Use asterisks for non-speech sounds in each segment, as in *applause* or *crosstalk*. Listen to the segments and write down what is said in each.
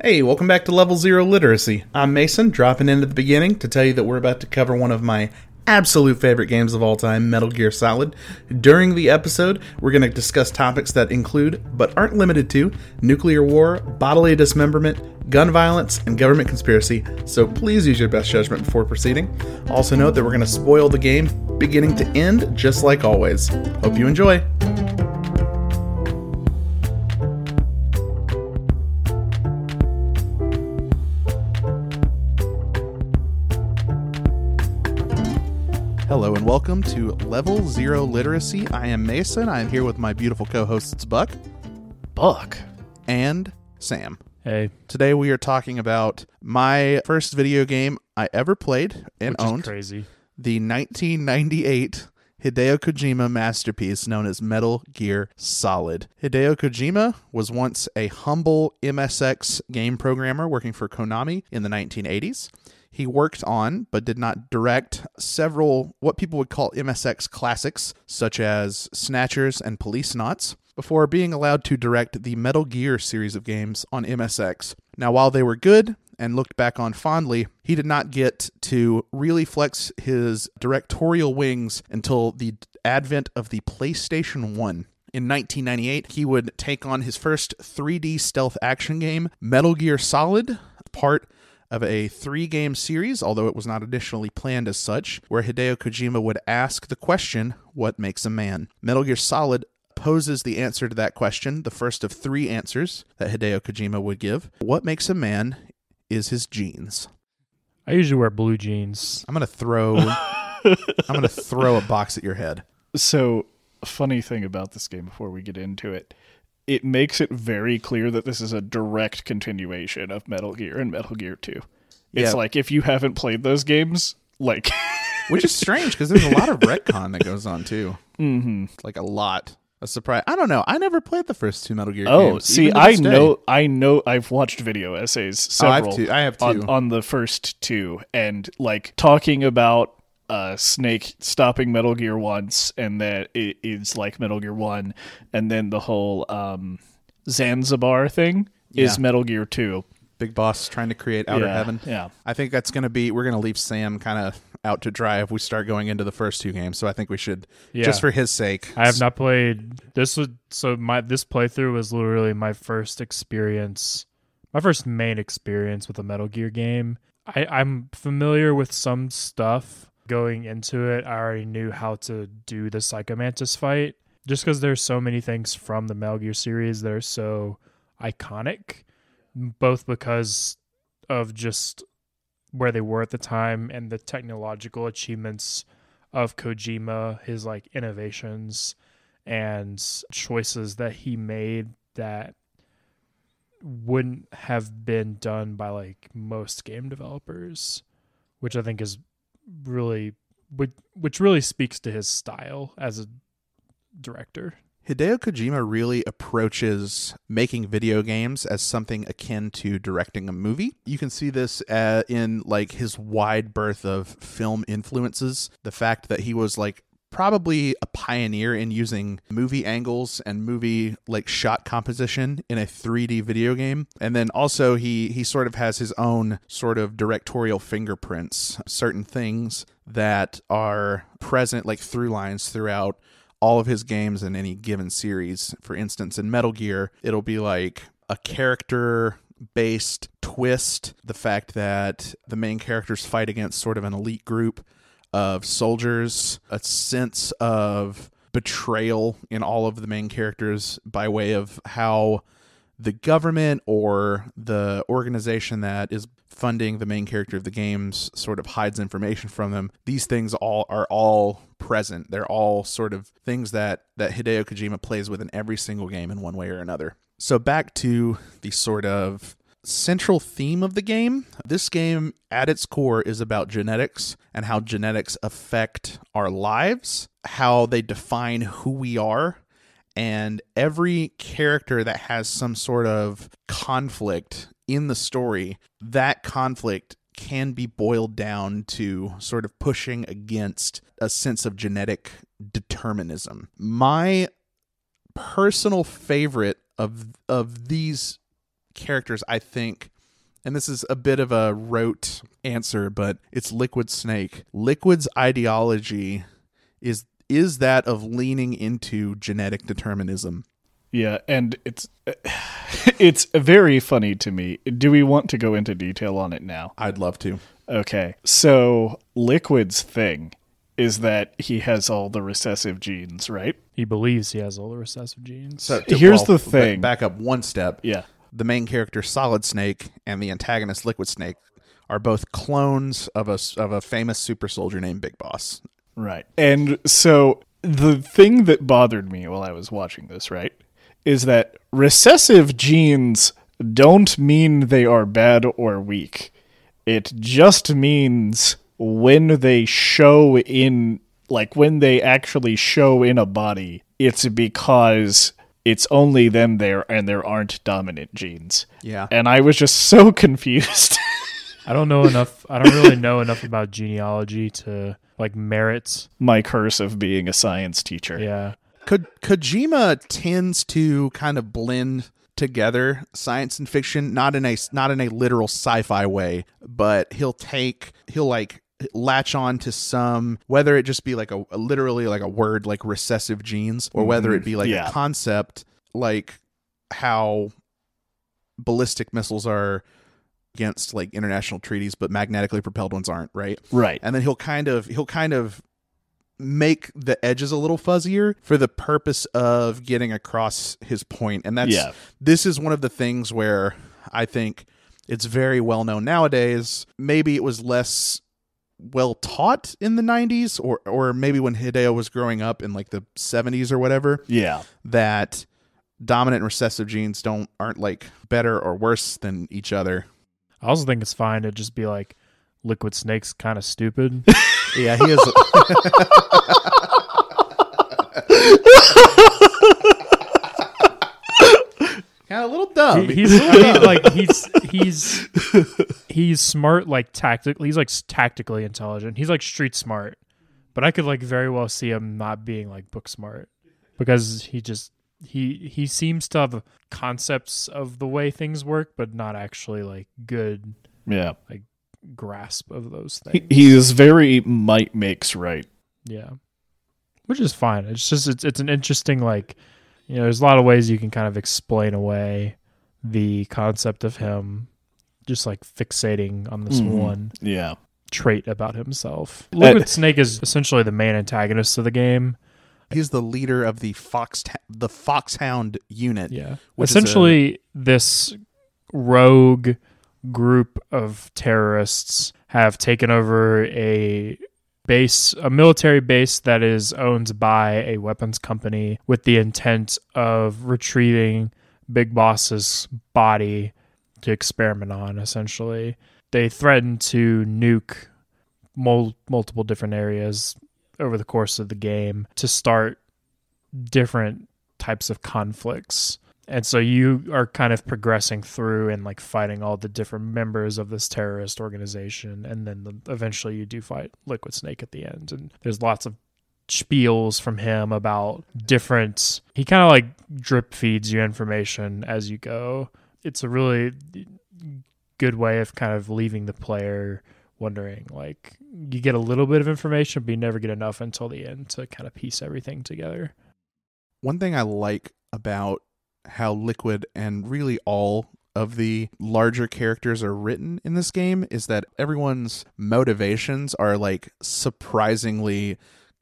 Hey, welcome back to Level Zero Literacy. I'm Mason, dropping in at the beginning to tell you that we're about to cover one of my absolute favorite games of all time, Metal Gear Solid. During the episode, we're going to discuss topics that include, but aren't limited to, nuclear war, bodily dismemberment, gun violence, and government conspiracy, so please use your best judgment before proceeding. Also, note that we're going to spoil the game beginning to end, just like always. Hope you enjoy. Hello and welcome to Level Zero Literacy. I am Mason. I am here with my beautiful co hosts, Buck Buck. and Sam. Hey, Today we are talking about my first video game I ever played and which owned is crazy. the 1998 Hideo Kojima masterpiece known as Metal Gear Solid. Hideo Kojima was once a humble MSX game programmer working for Konami in the 1980s. He worked on, but did not direct, several what people would call MSX classics, such as Snatchers and Policenauts, before being allowed to direct the Metal Gear series of games on MSX. Now, while they were good and looked back on fondly, he did not get to really flex his directorial wings until the advent of the PlayStation 1. In 1998, he would take on his first 3D stealth action game, Metal Gear Solid, part of a three game series, although it was not initially planned as such, where Hideo Kojima would ask the question, What makes a man? Metal Gear Solid poses the answer to that question, the first of three answers that Hideo Kojima would give. What makes a man is his jeans. I usually wear blue jeans. I'm gonna throw I'm gonna *laughs* throw a box at your head. So, funny thing about this game before we get into it, it makes it very clear that this is a direct continuation of Metal Gear and Metal Gear 2. It's Yeah. like if you haven't played those games, like *laughs* Which is strange because there's a lot of retcon that goes on too. hmm Like a lot. A surprise. I don't know. I never played the first two Metal Gear Oh, games. see, I day. know I know I've watched video essays Oh, I have several two. I have two. on, on the first two and like talking about uh Snake stopping Metal Gear once and that it is like Metal Gear 1 and then the whole um Zanzibar thing is Yeah. Metal Gear 2. Big Boss trying to create Outer yeah, Heaven. Yeah. I think that's going to be. We're going to leave Sam kind of out to dry if we start going into the first two games. So I think we should, Yeah. just for his sake. I have not played this was so my this playthrough was literally my first experience my first main experience with a Metal Gear game. I, I'm familiar with some stuff going into it. I already knew how to do the Psycho Mantis fight. Just because there's so many things from the Metal Gear series that are so iconic, both because of just where they were at the time and the technological achievements of Kojima, his like innovations and choices that he made that wouldn't have been done by like most game developers, which I think is really which, which really speaks to his style as a director. Hideo Kojima really approaches making video games as something akin to directing a movie. You can see this uh, in like his wide berth of film influences. The fact that he was like probably a pioneer in using movie angles and movie like shot composition in a 3D video game. And then also he he sort of has his own sort of directorial fingerprints, certain things that are present like through lines throughout all of his games in any given series. For instance, in Metal Gear, it'll be like a character based twist, the fact that the main characters fight against sort of an elite group of soldiers, a sense of betrayal in all of the main characters by way of how the government or the organization that is funding the main character of the games sort of hides information from them. These things all are all present. They're all sort of things that that Hideo Kojima plays with in every single game in one way or another. So back to the sort of central theme of the game. This game at its core is about genetics and how genetics affect our lives, how they define who we are, and every character that has some sort of conflict in the story, that conflict can be boiled down to sort of pushing against a sense of genetic determinism. My personal favorite of of these characters I think and this is a bit of a rote answer, but it's Liquid Snake. Liquid's ideology is is that of leaning into genetic determinism. Yeah, and it's *sighs* it's very funny to me. Do we want to go into detail on it now? I'd love to. Okay. So, Liquid's thing is that he has all the recessive genes, right? He believes he has all the recessive genes. So Here's the thing. Back up one step. Yeah. The main character Solid Snake and the antagonist Liquid Snake are both clones of a of a famous super soldier named Big Boss. Right. And so the thing that bothered me while I was watching this, right, is that recessive genes don't mean they are bad or weak. It just means when they show in, like when they actually show in a body, it's because it's only them there and there aren't dominant genes. Yeah. And I was just so *laughs* confused. I don't know enough. I don't really know enough about genealogy to like merit. My curse of being a science teacher. Yeah. Ko- Kojima tends to kind of blend together science and fiction, not in a not in a literal sci-fi way, but he'll take he'll like latch on to some whether it just be like a, a literally like a word like recessive genes or whether it mm-hmm. be like Yeah. a concept like how ballistic missiles are against like international treaties but magnetically propelled ones aren't right Right. and then he'll kind of he'll kind of make the edges a little fuzzier for the purpose of getting across his point and that's Yeah. this is one of the things where i think it's very well known nowadays maybe it was less well taught in the 90s or or maybe when hideo was growing up in like the 70s or whatever Yeah. that dominant and recessive genes don't aren't like better or worse than each other I also think it's fine to just be like, Liquid Snake's kind of stupid. *laughs* yeah he is *laughs* *laughs* kind of a little dumb. He- he's *laughs* I mean, like he's he's he's smart like tactically he's like tactically intelligent. He's like street smart. But i could like very well see him not being like book smart because he just he he seems to have concepts of the way things work but not actually like good Yeah. Like grasp of those He, things. he is very might makes right. yeah. Which is fine. It's just it's, it's an interesting like you know there's a lot of ways you can kind of explain away the concept of him just like fixating on this Mhm. one Yeah. trait about himself liquid snake is essentially the main antagonist of the game He's the leader of the fox the foxhound unit. yeah Which is essentially this rogue group of terrorists have taken over a base a military base that is owned by a weapons company with the intent of retrieving big boss's body to experiment on essentially. They threaten to nuke mul- multiple different areas over the course of the game to start different types of conflicts and so you are kind of progressing through and like fighting all the different members of this terrorist organization and then the, eventually you do fight liquid snake at the end and there's lots of spiels from him about different he kind of like drip feeds you information as you go. It's a really good way of kind of leaving the player wondering like you get a little bit of information but you never get enough until the end to kind of piece everything together. One thing I like about how Liquid and really all of the larger characters are written in this game is that everyone's motivations are like surprisingly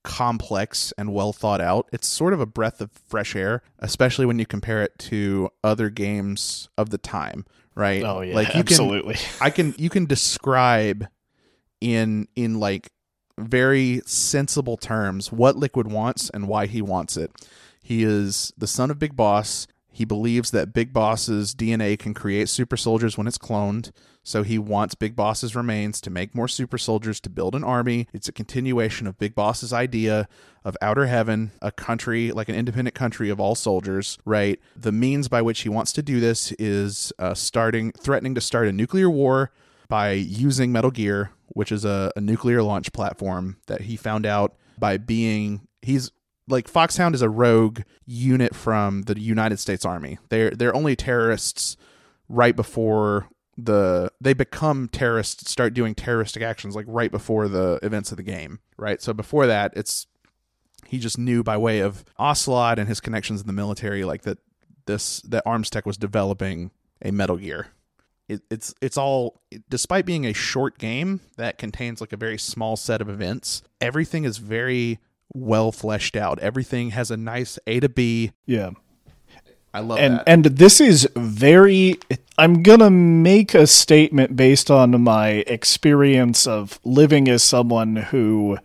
complex and well thought out. It's sort of a breath of fresh air, especially when you compare it to other games of the time, right? Oh yeah. like you can absolutely. *laughs* I can you can describe in in like very sensible terms what Liquid wants and why he wants it. He is the son of Big Boss. He believes that Big Boss's DNA can create super soldiers when it's cloned. So he wants Big Boss's remains to make more super soldiers to build an army. It's a continuation of Big Boss's idea of outer heaven, a country like an independent country of all soldiers, right? The means by which he wants to do this is uh, starting threatening to start a nuclear war by using Metal Gear, which is a, a nuclear launch platform that he found out by being he's like Foxhound is a rogue unit from the United States Army. They're they're only terrorists right before the they become terrorists start doing terroristic actions like right before the events of the game right so before that it's he just knew by way of ocelot and his connections in the military like that this that ArmsTech was developing a metal gear it, it's it's all despite being a short game that contains like a very small set of events everything is very well fleshed out. Everything has a nice a to b. Yeah. i love and that. and this is very i'm gonna make a statement based on my experience of living as someone who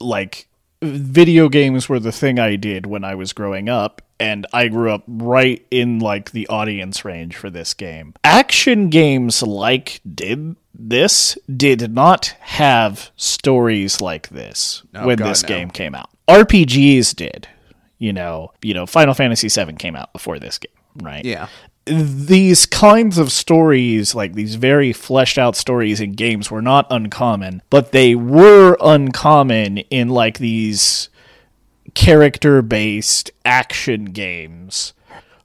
like video games were the thing i did when i was growing up and i grew up right in like the audience range for this game. Action games like did this did not have stories like this Oh, when God, this no. game came out. Rpgs did you know. You know final fantasy 7 came out before this game right? Yeah these kinds of stories, like these very fleshed out stories in games, were not uncommon, but they were uncommon in like these character based action games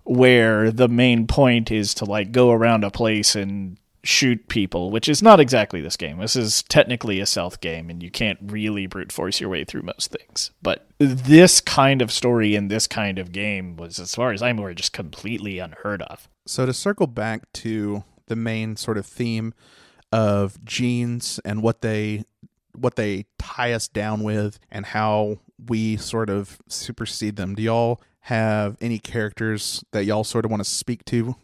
where the main point is to like go around a place and shoot people, which is not exactly this game. This is technically a stealth game and you can't really brute force your way through most things. But this kind of story in this kind of game was, as far as I'm aware, just completely unheard of. So to circle back to the main sort of theme of genes and what they what they tie us down with and how we sort of supersede them. Do y'all have any characters that y'all sort of want to speak to?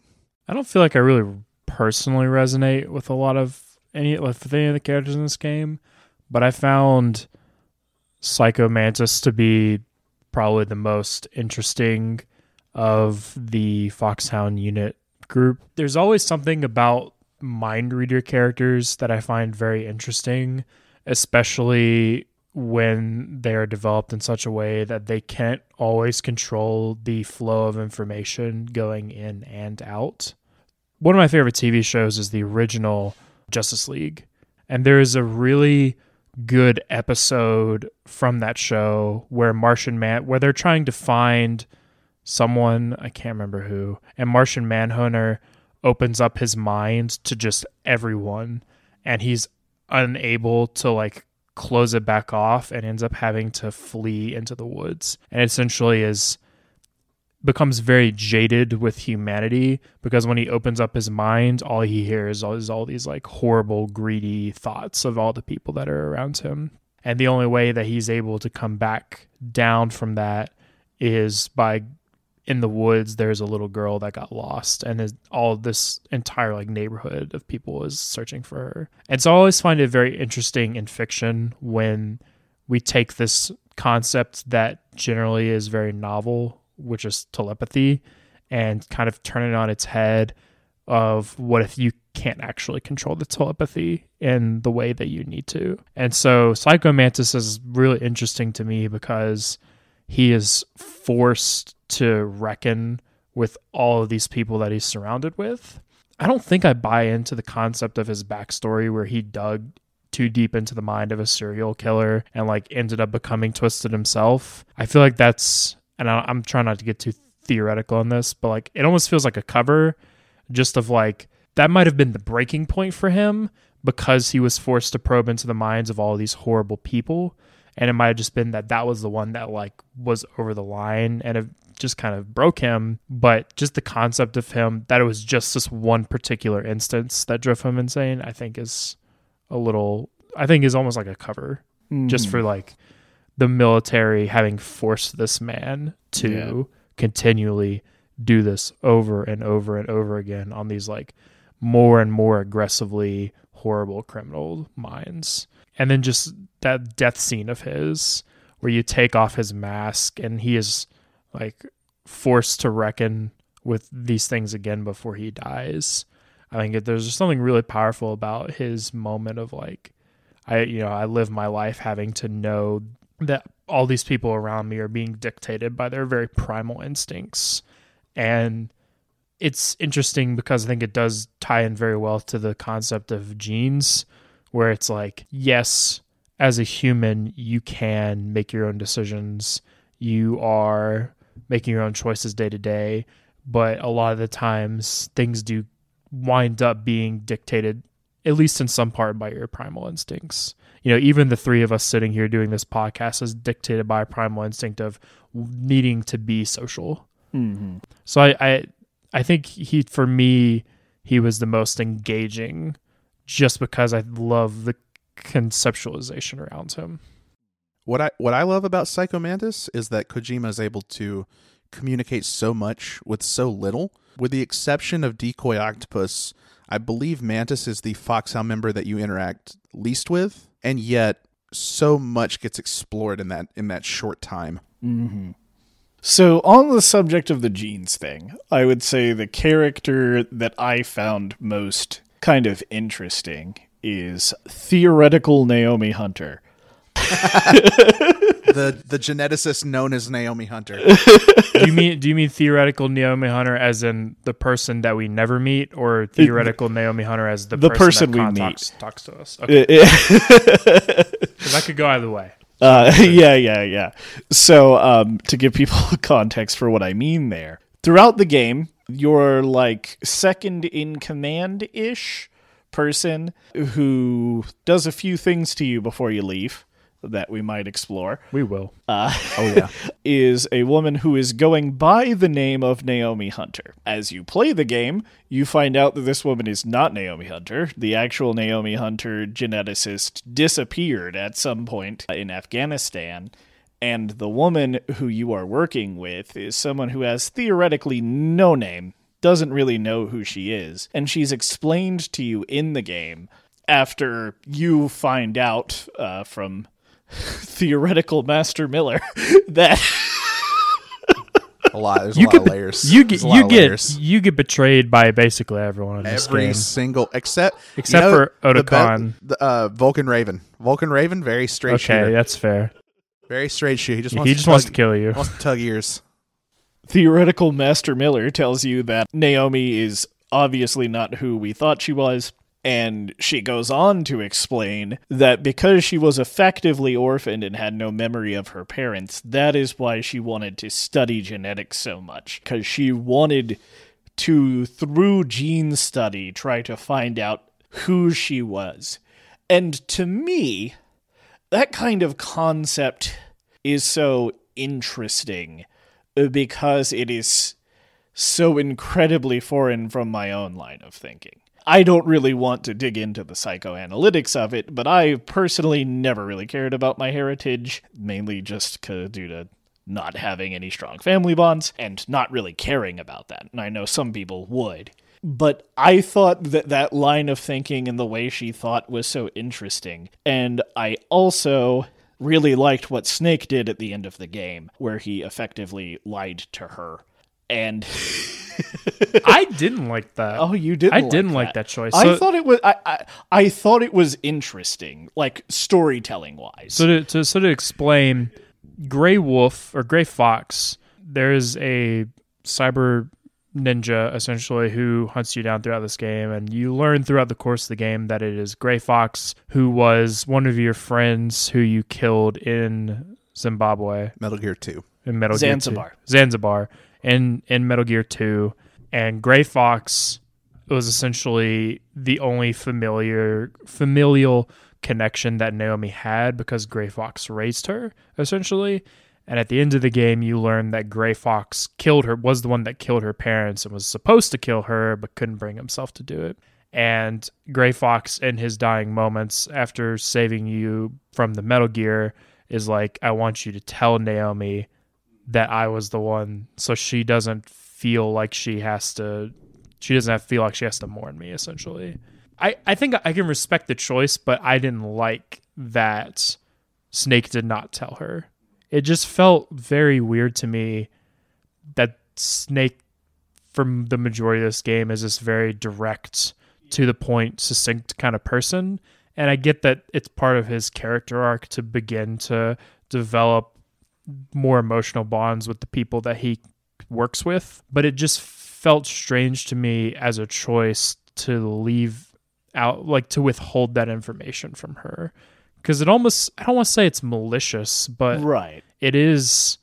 I don't feel like I really personally resonate with a lot of any with any of the characters in this game, but I found Psycho Mantis to be probably the most interesting of the Foxhound unit group. There's always something about mind reader characters that I find very interesting, especially when they are developed in such a way that they can't always control the flow of information going in and out. One of my favorite TV shows is the original Justice League, and there is a really good episode from that show where Martian Man where they're trying to find someone, I can't remember who, and Martian Manhunter opens up his mind to just everyone and he's unable to like close it back off and ends up having to flee into the woods and essentially is becomes very jaded with humanity because when he opens up his mind all he hears is all these like horrible greedy thoughts of all the people that are around him. And the only way that he's able to come back down from that is by in the woods there's a little girl that got lost and all this entire like neighborhood of people is searching for her. And so i always find it very interesting in fiction when we take this concept that generally is very novel which is telepathy and kind of turn it on its head of what if you can't actually control the telepathy in the way that you need to. And so psycho mantis is really interesting to me because he is forced to reckon with all of these people that he's surrounded with. I don't think I buy into the concept of his backstory where he dug too deep into the mind of a serial killer and like ended up becoming twisted himself. I feel like that's, and I- I'm trying not to get too theoretical on this, but like it almost feels like a cover just of like that might have been the breaking point for him because he was forced to probe into the minds of all these horrible people and it might have just been that that was the one that like was over the line and it just kind of broke him. But just the concept of him that it was just this one particular instance that drove him insane i think is a little i think is almost like a cover just hmm. for like the military having forced this man to continually do this over and over and over again on these like more and more aggressively horrible criminal minds. And then just that death scene of his where you take off his mask and he is like forced to reckon with these things again before he dies. I think there's something really powerful about his moment of like i you know i live my life having to know that all these people around me are being dictated by their very primal instincts. And it's interesting because i think it does tie in very well to the concept of genes where it's like, yes, as a human, you can make your own decisions. You are making your own choices day to day. But a lot of the times, things do wind up being dictated at least in some part by your primal instincts. You know, even the three of us sitting here doing this podcast is dictated by a primal instinct of needing to be social. Mm-hmm. So I, I, I think he, for me, he was the most engaging, just because I love the conceptualization around him. What I what I love about Psycho Mantis is that Kojima is able to communicate so much with so little. With the exception of Decoy Octopus, I believe Mantis is the Foxhound member that you interact least with, and yet so much gets explored in that in that short time. Mm-hmm. So, on the subject of the genes thing, I would say the character that I found most kind of interesting is theoretical Naomi Hunter. *laughs* the the geneticist known as Naomi Hunter. do you mean do you mean theoretical Naomi Hunter as in the person that we never meet, or theoretical Naomi Hunter as the, The person, person that we meet. talks, talks to us? Okay, Uh, *laughs* 'cause that could go either way. Uh, *laughs* yeah, yeah, yeah. So, um, to give people context for what I mean there, throughout the game, you're like second in command ish person who does a few things to you before you leave that we might explore. We will. Uh, Oh *laughs* yeah. is a woman who is going by the name of Naomi Hunter. As you play the game, you find out that this woman is not Naomi Hunter. The actual Naomi Hunter geneticist disappeared at some point in Afghanistan. And the woman who you are working with is someone who has theoretically no name, doesn't really know who she is, and she's explained to you in the game after you find out uh, from *laughs* theoretical Master Miller *laughs* that A lot. There's a You lot get of layers. you get you get layers. you get betrayed by basically everyone in this every game. single except Except you know, for the Otacon. the, uh, Vulcan Raven. Vulcan Raven, very straight Okay, shooter. that's fair. Very straight shoot. He just wants He to just tug, wants to kill you. wants to tug ears. Theoretical Master Miller tells you that Naomi is obviously not who we thought she was. And she goes on to explain that because she was effectively orphaned and had no memory of her parents, that is why she wanted to study genetics so much. Because she wanted to, through gene study, try to find out who she was. And to me, that kind of concept is so interesting because it is so incredibly foreign from my own line of thinking. I don't really want to dig into the psychoanalytics of it, but I personally never really cared about my heritage, mainly just due to not having any strong family bonds and not really caring about that. And I know some people would. But I thought that that line of thinking and the way she thought was so interesting. And I also really liked what Snake did at the end of the game, where he effectively lied to her. And *laughs* I didn't like that. oh, you didn't. I like didn't like that choice. I thought it was. I, I I thought it was interesting, like storytelling wise. So to, to sort of explain, Gray Wolf or Gray Fox, there is a cyber ninja essentially who hunts you down throughout this game, and you learn throughout the course of the game that it is Gray Fox who was one of your friends who you killed in Zimbabwe Metal Gear Two. in Metal Zanzibar. Gear 2. Zanzibar in in Metal Gear 2 and Gray Fox was essentially the only familiar familial connection that Naomi had because Gray Fox raised her essentially and at the end of the game you learn that Gray Fox killed her was the one that killed her parents and was supposed to kill her but couldn't bring himself to do it and Gray Fox in his dying moments after saving you from the Metal Gear is like I want you to tell Naomi that I was the one so she doesn't feel like she has to she doesn't have to feel like she has to mourn me essentially. I I think I can respect the choice but I didn't like that Snake did not tell her. It just felt very weird to me that Snake from the majority of this game is this very direct to the point succinct kind of person and I get that it's part of his character arc to begin to develop more emotional bonds with the people that he works with. But it just felt strange to me as a choice to leave out, like to withhold that information from her. Because it almost, I don't want to say it's malicious, but right. it is,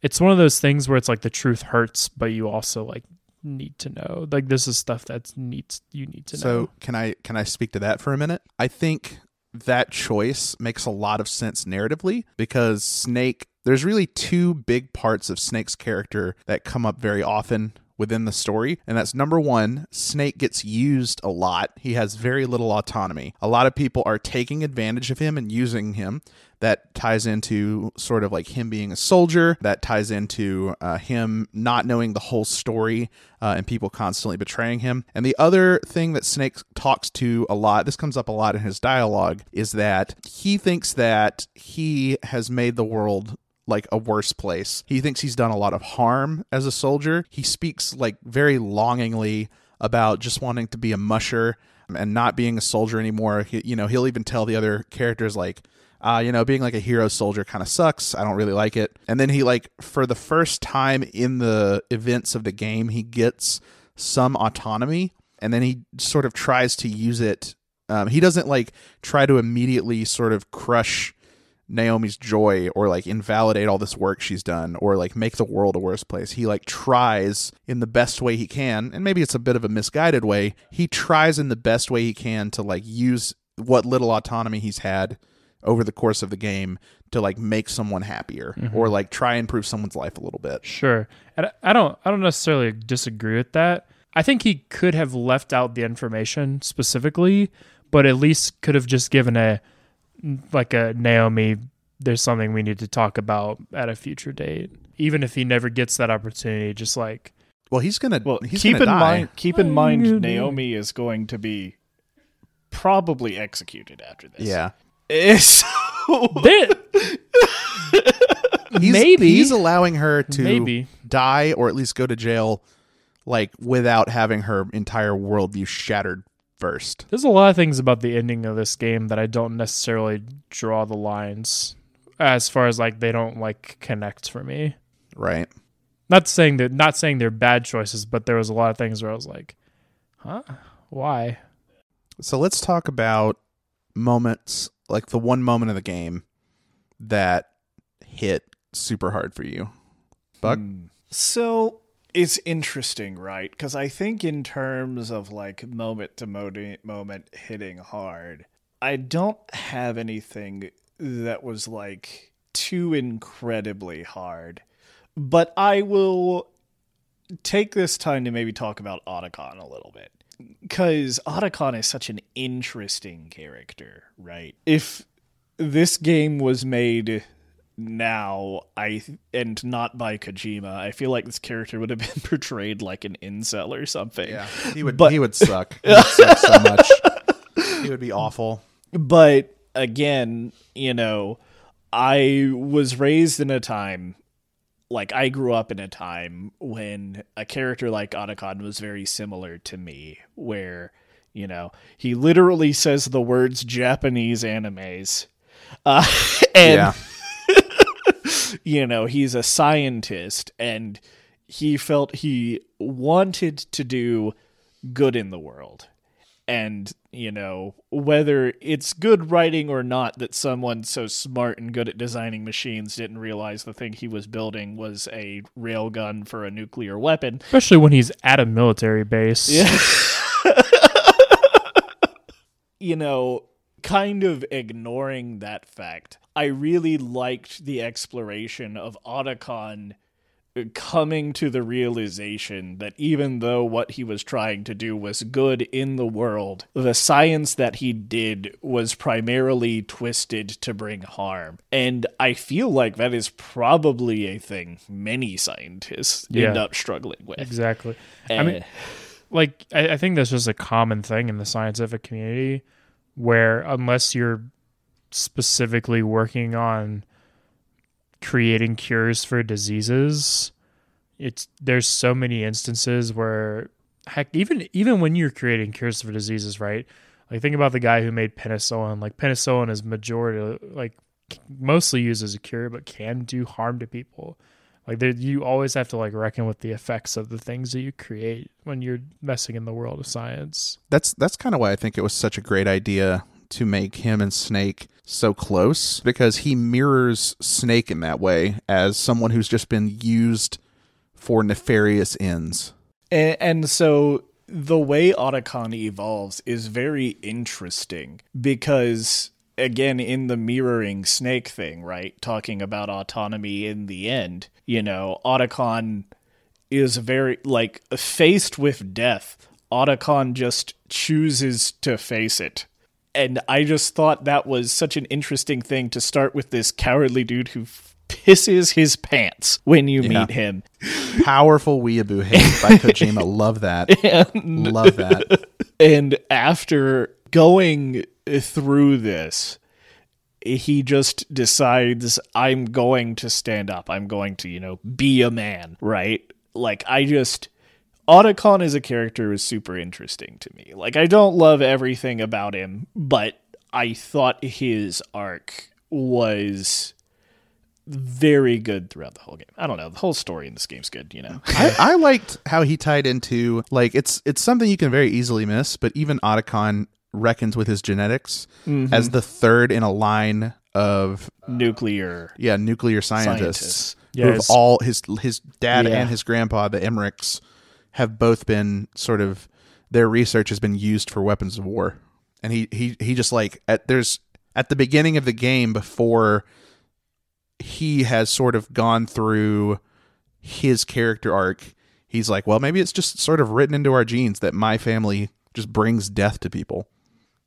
it's one of those things where it's like the truth hurts, but you also like need to know. Like this is stuff that's needs you need to so know. So can I can I speak to that for a minute? I think that choice makes a lot of sense narratively because Snake there's really two big parts of Snake's character that come up very often within the story. And that's number one, Snake gets used a lot. He has very little autonomy. A lot of people are taking advantage of him and using him. That ties into sort of like him being a soldier. That ties into uh, him not knowing the whole story uh, and people constantly betraying him. And the other thing that Snake talks to a lot, this comes up a lot in his dialogue, is that he thinks that he has made the world like a worse place. He thinks he's done a lot of harm as a soldier. He speaks like very longingly about just wanting to be a musher and not being a soldier anymore. He, you know, he'll even tell the other characters like, uh, you know, being like a hero soldier kind of sucks. I don't really like it. And then he like for the first time in the events of the game, he gets some autonomy and then he sort of tries to use it. Um, he doesn't like try to immediately sort of crush Naomi's joy or like invalidate all this work she's done or like make the world a worse place. He like tries in the best way he can, and maybe it's a bit of a misguided way. He tries in the best way he can to like use what little autonomy he's had over the course of the game to like make someone happier mm-hmm. or like try and improve someone's life a little bit. Sure. And I- I don't I don't necessarily disagree with that. I think he could have left out the information specifically, but at least could have just given a like a Naomi there's something we need to talk about at a future date. Even if he never gets that opportunity, just like Well, he's gonna Well, he's keep gonna in die. mind keep in I'm mind gonna- Naomi is going to be probably executed after this. Yeah. Eh, *laughs* So They- *laughs* He's, Maybe. he's allowing her to Maybe. die or at least go to jail like without having her entire worldview shattered first. There's a lot of things about the ending of this game that I don't necessarily draw the lines as far as like they don't like connect for me. Right. Not saying that not saying they're bad choices, but there was a lot of things where I was like, "Huh? Why?" So let's talk about moments like the one moment of the game that hit super hard for you. Buck? Hmm. So it's interesting, right? Because I think in terms of like moment to moment, hitting hard, I don't have anything that was like too incredibly hard. But I will take this time to maybe talk about Otacon a little bit. Because Otacon is such an interesting character, right? If this game was made now I and not by Kojima, I feel like this character would have been *laughs* portrayed like an incel or something. yeah He would But- he would suck. He would suck so much. He would be awful. But again, you know, I was raised in a time like I grew up in a time when a character like Otacon was very similar to me, where, you know, he literally says the words Japanese animes. Uh, *laughs* and yeah. You know, he's a scientist and he felt he wanted to do good in the world. And, you know, whether it's good writing or not that someone so smart and good at designing machines didn't realize the thing he was building was a railgun for a nuclear weapon. Especially when he's at a military base. Yeah. *laughs* you know, kind of ignoring that fact, I really liked the exploration of Otacon coming to the realization that even though what he was trying to do was good in the world, the science that he did was primarily twisted to bring harm. And I feel like that is probably a thing many scientists end up struggling with. Exactly. I mean, Eh, like I, I think that's just a common thing in the scientific community where unless you're specifically working on creating cures for diseases it's there's so many instances where heck even even when you're creating cures for diseases right? Like think about the guy who made penicillin. Like penicillin is majority like mostly used as a cure but can do harm to people. Like there, you always have to like reckon with the effects of the things that you create when you're messing in the world of science. That's that's kind of why I think it was such a great idea to make him and Snake so close because he mirrors Snake in that way as someone who's just been used for nefarious ends. And, and so the way Otacon evolves is very interesting because again in the mirroring snake thing, right? Talking about autonomy in the end, you know, Otacon is very like faced with death. Otacon just chooses to face it. And I just thought that was such an interesting thing to start with this cowardly dude who f- pisses his pants when you Yeah. meet him. Powerful weeaboo hate by *laughs* Kojima. Love that. And Love that. and after going through this he just decides i'm going to stand up i'm going to you know be a man right like i just Otacon as a character is super interesting to me like i don't love everything about him but i thought his arc was very good throughout the whole game i don't know the whole story in this game's good you know I, I liked how he tied into like it's it's something you can very easily miss, but even Otacon reckons with his genetics mm-hmm. as the third in a line of uh, nuclear yeah nuclear scientists. Scientists. Yes. all his his dad Yeah. and his grandpa, the Emmerichs, have both been sort of their research has been used for weapons of war, and he he he just like at there's at the beginning of the game before he has sort of gone through his character arc. He's like, well, maybe it's just sort of written into our genes that my family just brings death to people.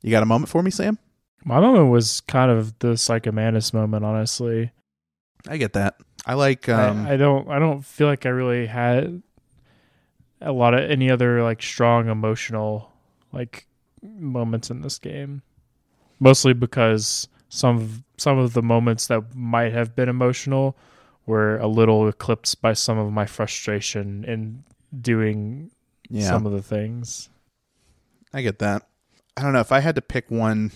You got a moment for me, Sam? My moment was kind of the Psycho Mantis moment, honestly. I get that. I like um I, I don't I don't feel like I really had a lot of any other like strong emotional like moments in this game. Mostly because some of some of the moments that might have been emotional were a little eclipsed by some of my frustration in doing yeah. some of the things. I get that. I don't know if I had to pick one.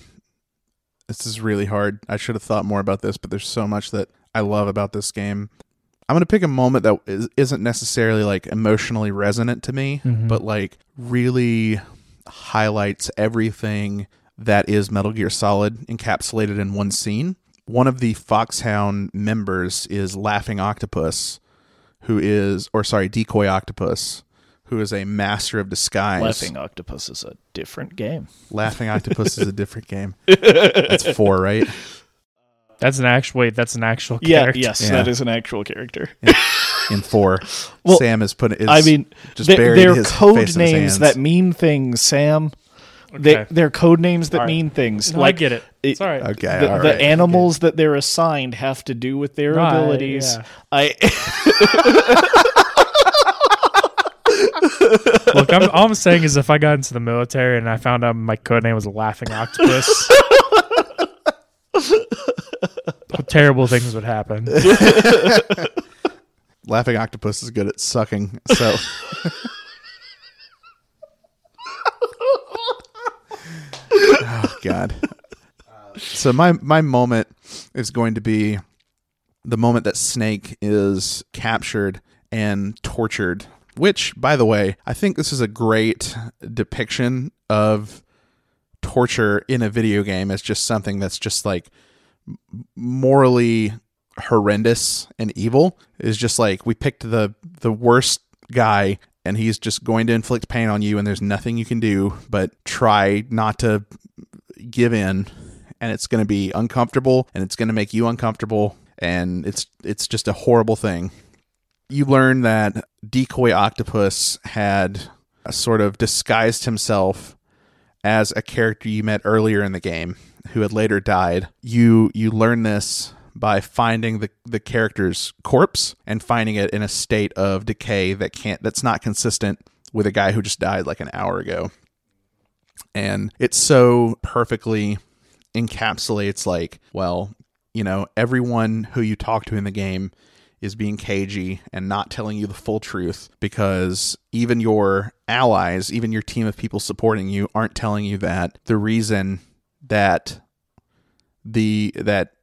This is really hard. I should have thought more about this, but there's so much that I love about this game. I'm gonna pick a moment that is, isn't necessarily like emotionally resonant to me, Mhm. but like really highlights everything that is Metal Gear Solid encapsulated in one scene. One of the Foxhound members is Laughing Octopus, who is, or sorry, Decoy Octopus, who is a master of disguise. laughing octopus is a different game Laughing Octopus is a different game. *laughs* That's four, right? That's an actual wait, that's an actual yeah character. yes Yeah. that is an actual character In *laughs* four, Well, Sam has put it. I mean, just they're, buried they're his code face in his names hands. that mean things, Sam. They, Okay. they're code names that All right. mean things. No, like I get it. it- It's all right. okay, the, all the right. animals that they're assigned have to do with their No, I- abilities. yeah. I *laughs* Look, I'm, all I'm saying is if I got into the military and I found out my code name was Laughing Octopus, *laughs* *laughs* terrible things would happen. *laughs* Laughing Octopus is good at sucking. So. *laughs* oh God. So my my moment is going to be the moment that Snake is captured and tortured. Which, by the way, I think this is a great depiction of torture in a video game as just something that's just like morally horrendous and evil is just like we picked the the worst guy and he's just going to inflict pain on you and there's nothing you can do but try not to give in and it's going to be uncomfortable and it's going to make you uncomfortable and it's it's just a horrible thing. You learn that decoy octopus had sort of disguised himself as a character you met earlier in the game who had later died. You you learn this by finding the the character's corpse and finding it in a state of decay that can't that's not consistent with a guy who just died like an hour ago. And it so perfectly encapsulates like, well, you know, everyone who you talk to in the game is being cagey and not telling you the full truth because even your allies, even your team of people supporting you aren't telling you that the reason that the that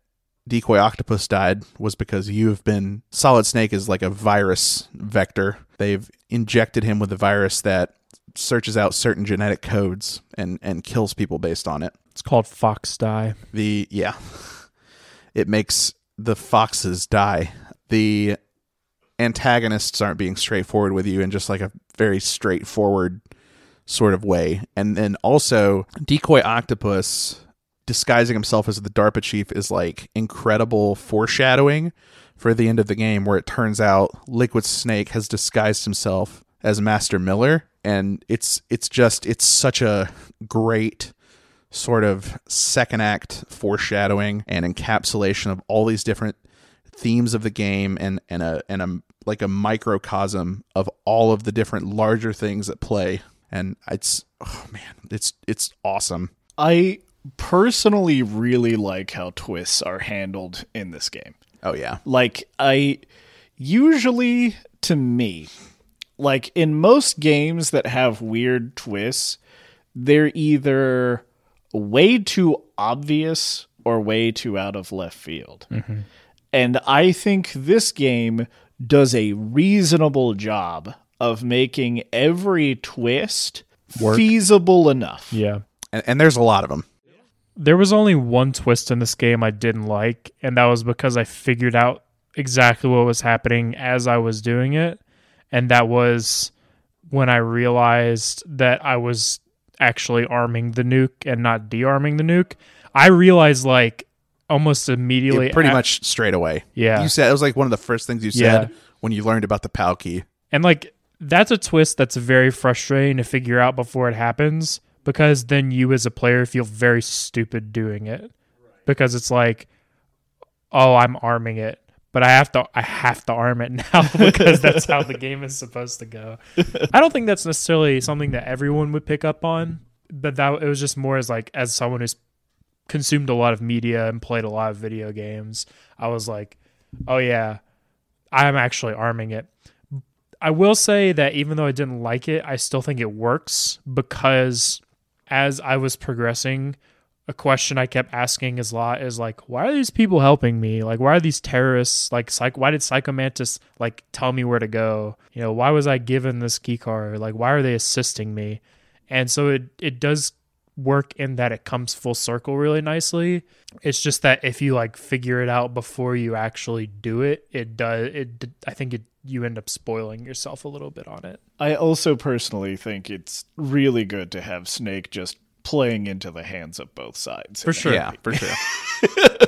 decoy octopus died was because you have been solid snake is like a virus vector. They've injected him with a virus that searches out certain genetic codes and and kills people based on it. It's called Fox Die. The yeah, it makes the foxes die. The antagonists aren't being straightforward with you in just like a very straightforward sort of way. And then also Decoy Octopus disguising himself as the DARPA chief is like incredible foreshadowing for the end of the game where it turns out Liquid Snake has disguised himself as Master Miller and it's it's just it's such a great sort of second act foreshadowing and encapsulation of all these different themes of the game and and a and a like a microcosm of all of the different larger things at play and it's oh man it's it's awesome I personally really like how twists are handled in this game. oh yeah Like I usually to me, like in most games that have weird twists, they're either way too obvious or way too out of left field. Mm-hmm. And I think this game does a reasonable job of making every twist feasible enough. Yeah. and, and there's a lot of them There was only one twist in this game I didn't like, and that was because I figured out exactly what was happening as I was doing it. And that was when I realized that I was actually arming the nuke and not de-arming the nuke. I realized like almost immediately Yeah, pretty a- much straight away Yeah. you said it was like one of the first things you Yeah. said when you learned about the PAL key And like that's a twist that's very frustrating to figure out before it happens because then you as a player feel very stupid doing it. Because it's like oh, I'm arming it, but I have to I have to arm it *laughs* now *laughs* because that's how the game is supposed to go. *laughs* I don't think that's necessarily something that everyone would pick up on, but that it was just more as like as someone who's consumed a lot of media and played a lot of video games, I was like, oh yeah, I'm actually arming it. I will say that even though I didn't like it, I still think it works because as I was progressing, a question I kept asking is lot is like, why are these people helping me? Like, why are these terrorists like, psych- why did Psycho Mantis like tell me where to go? You know, why was I given this key card? Like, why are they assisting me? And so it it does work in that it comes full circle really nicely. It's just that if you like figure it out before you actually do it, it does it I think it you end up spoiling yourself a little bit on it. I also personally think it's really good to have Snake just playing into the hands of both sides. For sure. Yeah, for sure.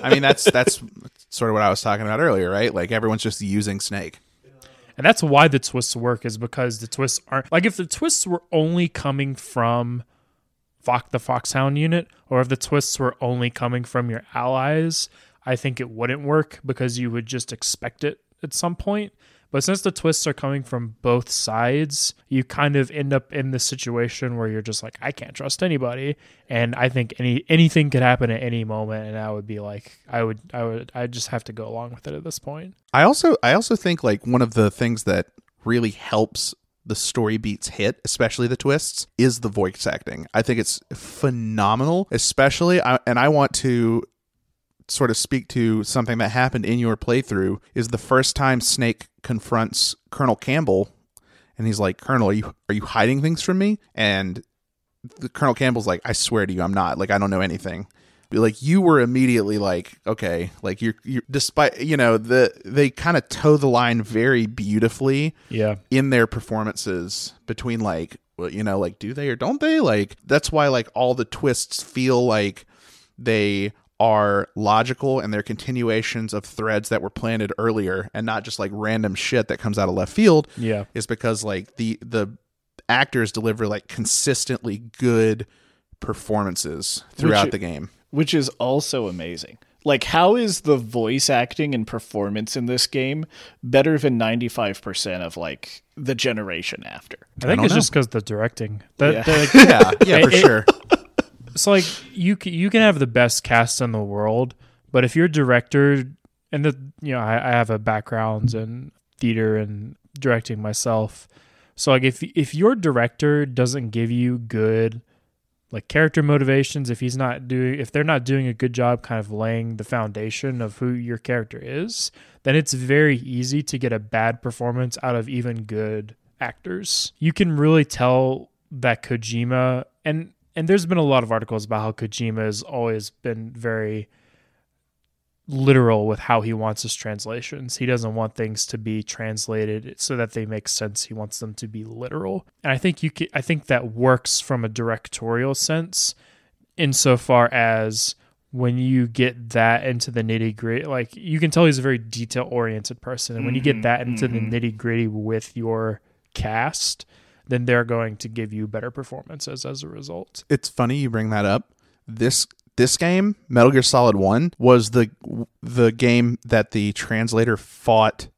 I mean, that's that's sort of what I was talking about earlier, right? Like everyone's just using Snake. And that's why the twists work is because the twists aren't like if the twists were only coming from Fox the Foxhound unit, or if the twists were only coming from your allies, I think it wouldn't work because you would just expect it at some point. But since the twists are coming from both sides, you kind of end up in this situation where you're just like, I can't trust anybody, and I think any anything could happen at any moment, and I would be like, I would, I would, I just have to go along with it at this point. I also I also think like one of the things that really helps the story beats hit, especially the twists, is the voice acting. I think it's phenomenal, especially and I want to sort of speak to something that happened in your playthrough is the first time Snake confronts Colonel Campbell and he's like, "Colonel, are you are you hiding things from me?" And the Colonel Campbell's like, "I swear to you, I'm not. Like I don't know anything." Like you were immediately like okay like you're you're despite you know the they kind of toe the line very beautifully Yeah, in their performances between like well, you know like do they or don't they? Like that's why like all the twists feel like they are logical and they're continuations of threads that were planted earlier and not just like random shit that comes out of left field yeah. is because like the the actors deliver like consistently good performances throughout Which- the game which is also amazing. Like, how is the voice acting and performance in this game better than 95% of, like, the generation after? I think don't it's know. just because the directing. That Yeah. the- like, *laughs* yeah yeah for It- it- sure it's like you c- you can have the best cast in the world, but if your director and the you know I, I have a background in theater and directing myself, so like if if your director doesn't give you good like character motivations, if he's not doing if they're not doing a good job kind of laying the foundation of who your character is, then it's very easy to get a bad performance out of even good actors. You can really tell that Kojima and and there's been a lot of articles about how Kojima has always been very literal with how he wants his translations. He doesn't want things to be translated so that they make sense. He wants them to be literal. And I think you can, I think that works from a directorial sense insofar as when you get that into the nitty gritty, like you can tell he's a very detail oriented person. And when you get mm-hmm. that into the mm-hmm. nitty gritty with your cast, then they're going to give you better performances as a result. It's funny you bring that up. This this game, Metal Gear Solid 1, was the the game that the translator fought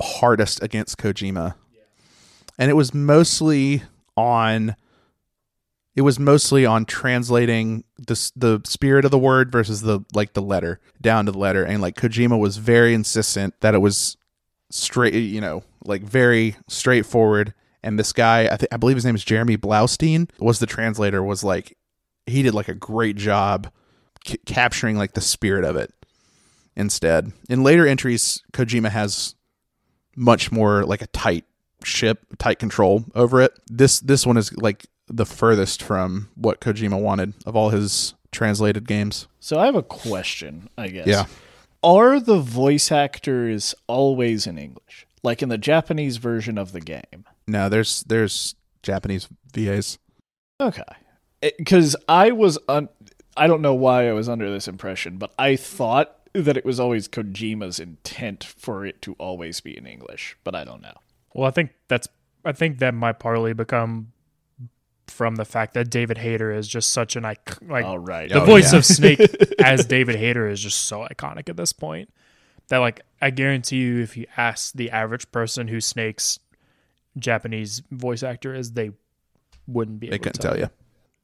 hardest against Kojima. And it was mostly on it was mostly on translating the the spirit of the word versus the like the letter down to the letter. And like Kojima was very insistent that it was straight you know like very straightforward. And this guy I think I believe his name is Jeremy Blaustein was the translator was like he did like a great job c- capturing like the spirit of it instead in later entries Kojima has much more like a tight ship tight control over it this this one is like the furthest from what Kojima wanted of all his translated games. So I have a question, I guess. Yeah. Are the voice actors always in English? Like in the Japanese version of the game? No, there's there's Japanese VAs. Okay. Eh, because I was, un- I don't know why I was under this impression, but I thought that it was always Kojima's intent for it to always be in English, but I don't know. Well, I think that's I think that might partly become from the fact that David Hayter is just such an icon. Like All right. the Oh, voice yeah. of Snake *laughs* as David Hayter is just so iconic at this point that like I guarantee you, if you ask the average person who Snake's Japanese voice actor is, they wouldn't be. Able They couldn't to tell you.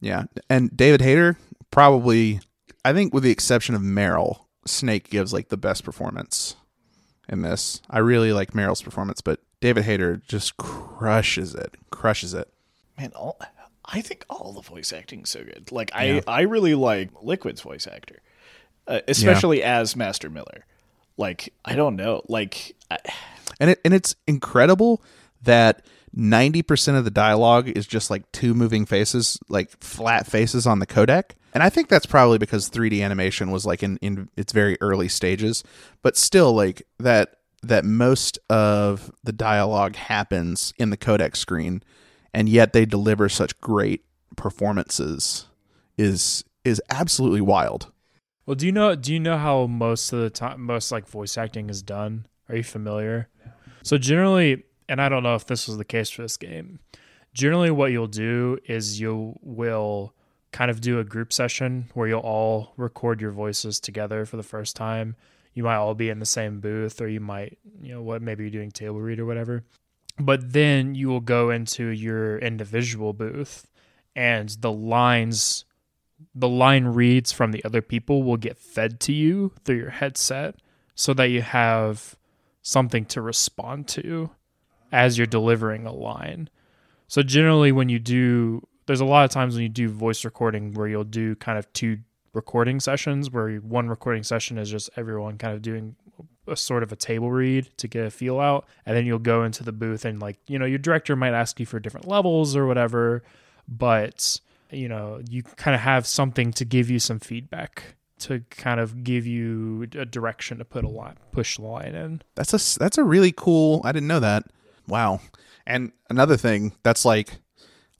Yeah, and David Hayter probably, I think, with the exception of Meryl, Snake gives like the best performance in this. I really like Meryl's performance, but David Hayter just crushes it, crushes it. Man, all, I think all the voice acting's so good. Like I, I really like Liquid's voice actor, uh, especially as Master Miller. Like I don't know, like I, and it and it's incredible that 90% of the dialogue is just like two moving faces like flat faces on the codec and i think that's probably because 3d animation was like in, in its very early stages but still like that that most of the dialogue happens in the codec screen and yet they deliver such great performances is is absolutely wild Well, do you know? Do you know how most of the time, most like voice acting is done? Are you familiar? So generally, and I don't know if this was the case for this game. Generally, what you'll do is you will kind of do a group session where you'll all record your voices together for the first time. You might all be in the same booth, or you might, you know, what maybe you're doing table read or whatever. But then you will go into your individual booth, and the lines the line reads from the other people will get fed to you through your headset so that you have something to respond to as you're delivering a line. So generally when you do there's a lot of times when you do voice recording where you'll do kind of two recording sessions where one recording session is just everyone kind of doing a sort of a table read to get a feel out and then you'll go into the booth and like you know your director might ask you for different levels or whatever but you know you kind of have something to give you some feedback to kind of give you a direction to put a line push the line in That's a that's a really cool. I didn't know that. Wow. And another thing that's like,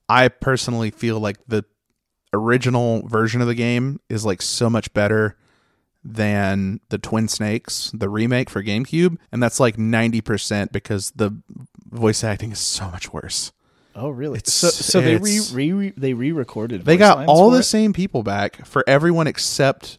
I personally feel like the original version of the game is like so much better than the Twin Snakes, the remake for GameCube, and that's like ninety percent because the voice acting is so much worse. oh really? It's- so so they re, it's- re they re-recorded. They got all the it? same people back for everyone except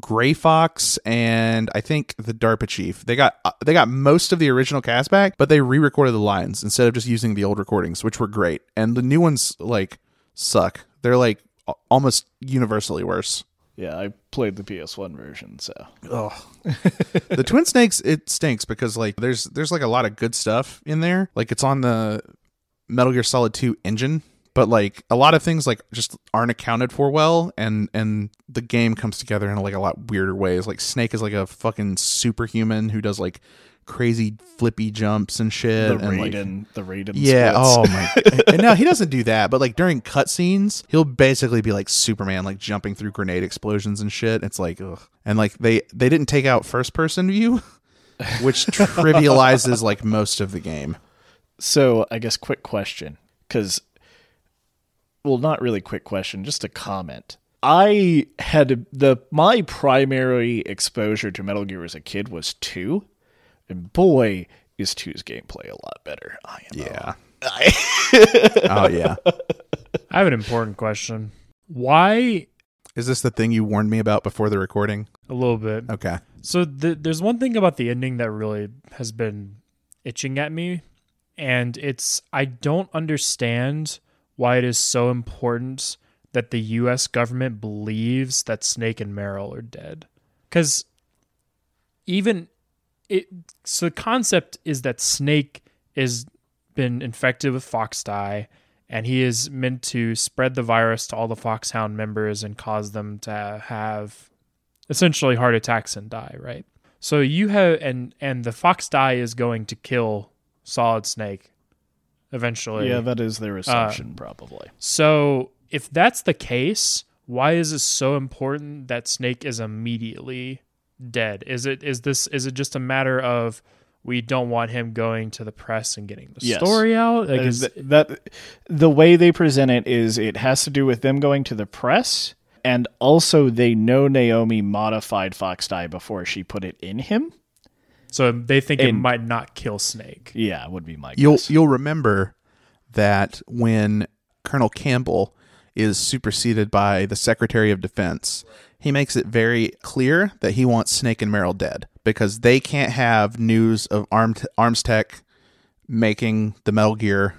Gray Fox and I think the DARPA chief. They got uh, they got most of the original cast back, but they re-recorded the lines instead of just using the old recordings, which were great. And the new ones like suck. They're like a- almost universally worse. Yeah, I played the PS1 version, so Oh. the Twin Snakes it stinks because like there's there's like a lot of good stuff in there. Like it's on the Metal Gear Solid 2 engine but like a lot of things like just aren't accounted for well and and the game comes together in like a lot weirder ways like snake is like a fucking superhuman who does like crazy flippy jumps and shit The and like Raiden, the Raiden. yeah splits. oh my *laughs* and now he doesn't do that but like during cutscenes he'll basically be like superman like jumping through grenade explosions and shit it's like ugh. and like they they didn't take out first person view *laughs* which trivializes like most of the game So I guess quick question, because, well, not really quick question, just a comment. I had the my primary exposure to Metal Gear as a kid was two, and boy, is two's gameplay a lot better. I am yeah *laughs* oh yeah I have an important question. Why Is this the thing you warned me about before the recording? a little bit? Okay. So th- there's one thing about the ending that really has been itching at me, and it's I don't understand why it is so important that the U.S. government believes that Snake and Meryl are dead, because even it. So the concept is that Snake is been infected with Foxdie, and he is meant to spread the virus to all the Foxhound members and cause them to have essentially heart attacks and die, right? So you have and and the Foxdie is going to kill Solid Snake eventually. Yeah, that is their assumption, probably. so if that's the case, why is it so important that Snake is immediately dead? Is it is this is it just a matter of we don't want him going to the press and getting the Yes. story out? Like Uh, is, th- that the way they present it is it has to do with them going to the press, and also they know Naomi modified Foxdie before she put it in him. So they think it might not kill Snake. Yeah, it would be my You'll guess. you'll remember that when Colonel Campbell is superseded by the Secretary of Defense, he makes it very clear that he wants Snake and Meryl dead because they can't have news of Armed ArmsTech making the Metal Gear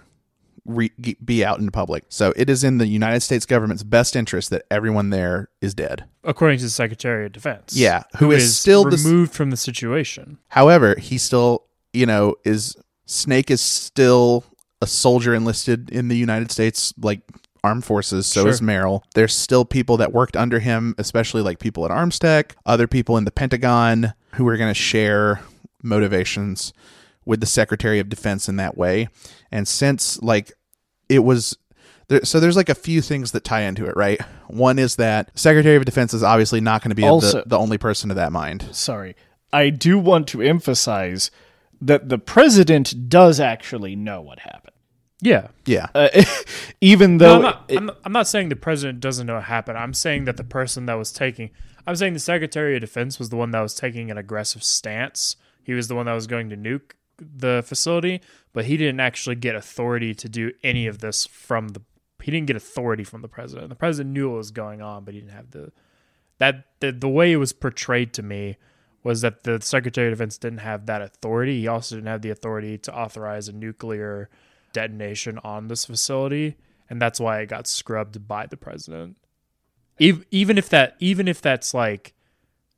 re- be out in public. So it is in the United States government's best interest that everyone there is dead. According to the Secretary of Defense. Yeah, who is still the s- removed from the situation. However, he still, you know, is Snake is still a soldier enlisted in the United States, like armed forces. So Sure. is Meryl. There's still people that worked under him, especially like people at ArmsTech, other people in the Pentagon who are going to share motivations with the Secretary of Defense in that way. And since like it was there, so there's like a few things that tie into it, right? One is that Secretary of Defense is obviously not going to be Also- the, the only person of that mind. Sorry. I do want to emphasize that the president does actually know what happened. Yeah. Yeah. Uh, *laughs* even No, though I'm not, I'm, I'm not saying the president doesn't know what happened. I'm saying that the person that was taking, I'm saying the Secretary of Defense was the one that was taking an aggressive stance. He was the one that was going to nuke the facility, but he didn't actually get authority to do any of this from the. He didn't get authority from the president. The president knew what was going on, but he didn't have the. That the, the way it was portrayed to me was that the Secretary of Defense didn't have that authority. He also didn't have the authority to authorize a nuclear detonation on this facility, and that's why it got scrubbed by the president. Even even if that even if that's like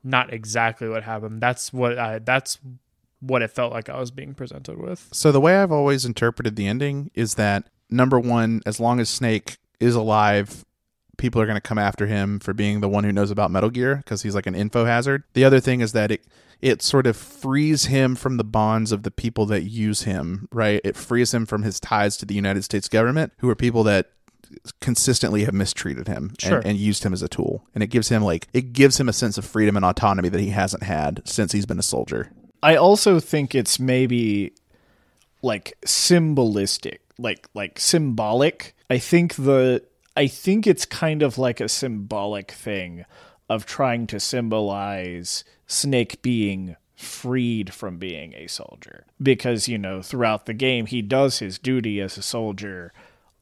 not exactly what happened, that's what I that's what it felt like I was being presented with. So the way I've always interpreted the ending is that number one, as long as Snake is alive, people are going to come after him for being the one who knows about Metal Gear because he's like an info hazard. The other thing is that it it sort of frees him from the bonds of the people that use him, right? It frees him from his ties to the United States government, who are people that consistently have mistreated him Sure. and, and used him as a tool. And it gives him like it gives him a sense of freedom and autonomy that he hasn't had since he's been a soldier. I also think it's maybe like symbolistic, like like symbolic. I think the I think it's kind of like a symbolic thing of trying to symbolize Snake being freed from being a soldier because you know throughout the game he does his duty as a soldier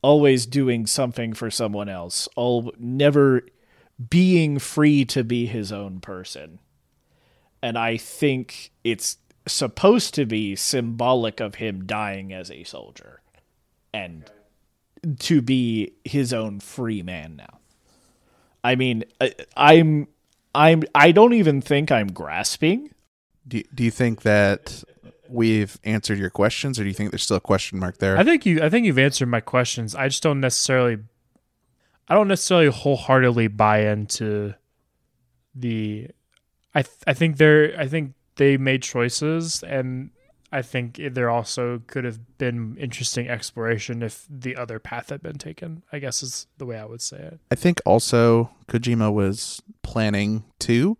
always doing something for someone else all never being free to be his own person and I think it's supposed to be symbolic of him dying as a soldier and to be his own free man now. I mean, I- I'm I'm I don't even think I'm grasping. Do, do you think that we've answered your questions, or do you think there's still a question mark there? I think you I think you've answered my questions. I just don't necessarily I don't necessarily wholeheartedly buy into the I th- I think they're I think they made choices and I think there also could have been interesting exploration if the other path had been taken. I guess is the way I would say it. I think also Kojima was planning two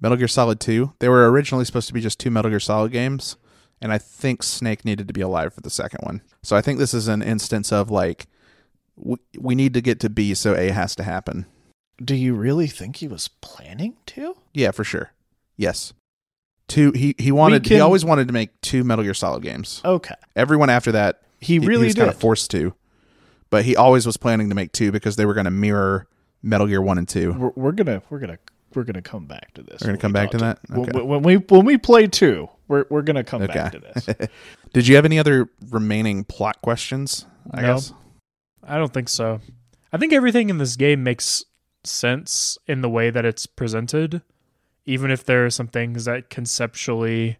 Metal Gear Solid 2. They were originally supposed to be just two Metal Gear Solid games, and I think Snake needed to be alive for the second one. So I think this is an instance of like we, we need to get to B, so A has to happen. Do you really think he was planning to? Yeah, for sure. Yes. Two he he wanted he always wanted to make two Metal Gear Solid games. Okay. Everyone after that He he, really he was did. kind of forced to. But he always was planning to make two because they were going to mirror Metal Gear 1 and 2. we're, we're gonna we're gonna we're gonna come back to this. We're gonna come we back talk to that? when- When, we when we play two, we're we're gonna come Okay. back to this. *laughs* Did you have any other remaining plot questions? I No. guess. I don't think so. I think everything in this game makes sense in the way that it's presented, even if there are some things that conceptually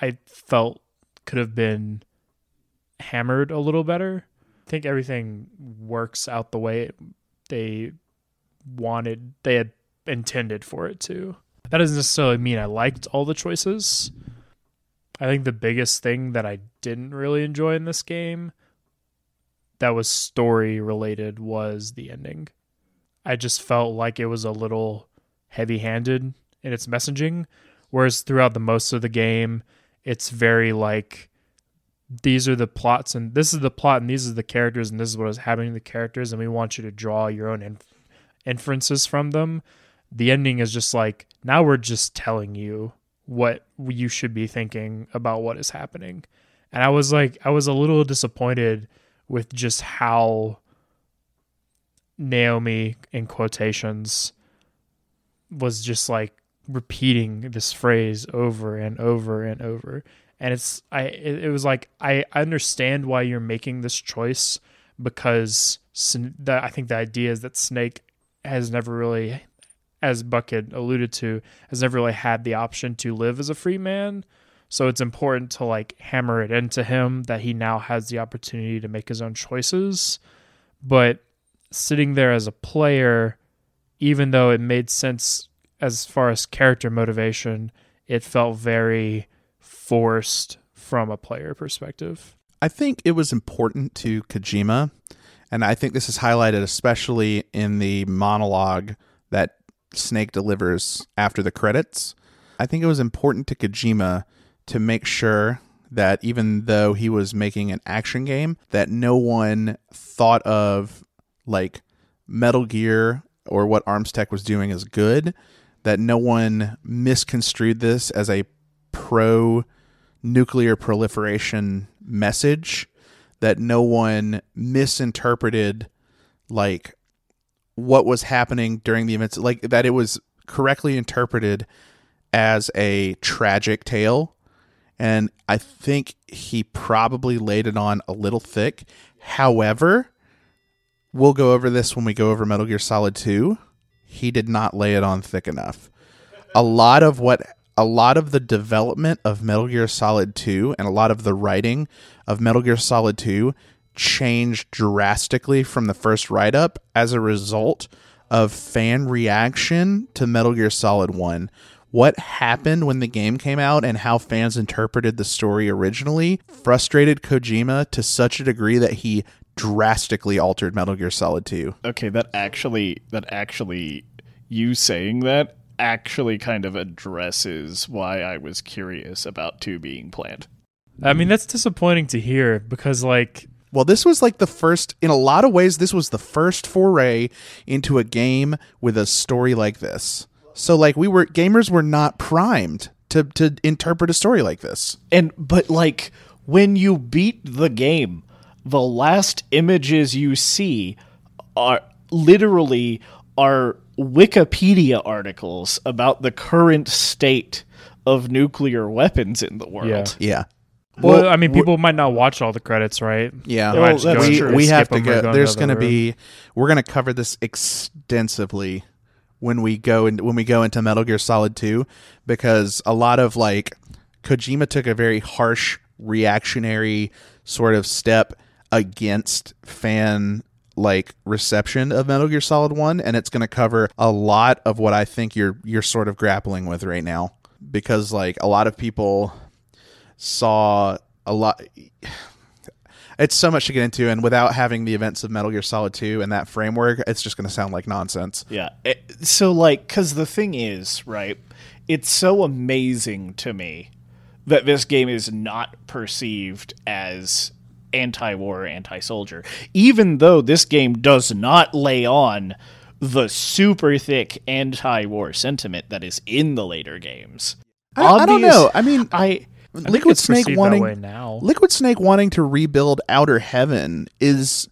I felt could have been hammered a little better. I think everything works out the way they wanted, they had intended for it to. That doesn't necessarily mean I liked all the choices. I think the biggest thing that I didn't really enjoy in this game that was story related was the ending. I just felt like it was a little heavy handed in its messaging. Whereas throughout the most of the game, it's very like these are the plots and this is the plot and these are the characters and this is what is happening to the characters and we want you to draw your own inf- inferences from them. The ending is just like now we're just telling you what you should be thinking about what is happening. And I was like I was a little disappointed with just how Naomi in quotations was just like repeating this phrase over and over and over. And it's i it, was like i understand why you're making this choice because i think the idea is that snake has never really as bucket alluded to has never really had the option to live as a free man. So it's important to like hammer it into him that he now has the opportunity to make his own choices. But sitting there as a player even though it made sense as far as character motivation, it felt very forced from a player perspective. I think it was important to Kojima, and I think this is highlighted especially in the monologue that Snake delivers after the credits. I think it was important to Kojima to make sure that even though he was making an action game, that no one thought of like Metal Gear or what ArmsTech was doing is good, that no one misconstrued this as a pro nuclear proliferation message that no one misinterpreted like what was happening during the events like that it was correctly interpreted as a tragic tale. And i think he probably laid it on a little thick. However we'll go over this when we go over metal gear solid 2 he did not lay it on thick enough a lot of what a lot of the development of Metal Gear Solid 2 and a lot of the writing of Metal Gear Solid 2 changed drastically from the first write up as a result of fan reaction to Metal Gear Solid 1. What happened when the game came out and how fans interpreted the story originally frustrated Kojima to such a degree that he drastically altered Metal Gear Solid 2. okay, that actually that actually you saying that actually kind of addresses why I was curious about two being planned. I mean, that's disappointing to hear because, like, Well, this was like the first, in a lot of ways, this was the first foray into a game with a story like this. So, like, we were, gamers were not primed to, to interpret a story like this. And but like when you beat the game, the last images you see are literally are Wikipedia articles about the current state of nuclear weapons in the world. Yeah. well, Well, I mean, people might not watch all the credits, right? Yeah. Well, that's go we, true. we have to go. go There's going to be, we're going to cover this extensively when we go in, when we go into Metal Gear Solid 2 because a lot of like Kojima took a very harsh reactionary sort of step against fan like reception of Metal Gear Solid 1 and it's going to cover a lot of what I think you're you're sort of grappling with right now because like a lot of people saw a lot it's so much to get into and without having the events of Metal Gear Solid 2 and that framework it's just going to sound like nonsense. Yeah. So like cuz the thing is, right? It's so amazing to me that this game is not perceived as anti-war, anti-soldier, even though this game does not lay on the super thick anti-war sentiment that is in the later games. I, I don't know. I mean, I Liquid Snake wanting now. Liquid Snake wanting to rebuild Outer Heaven is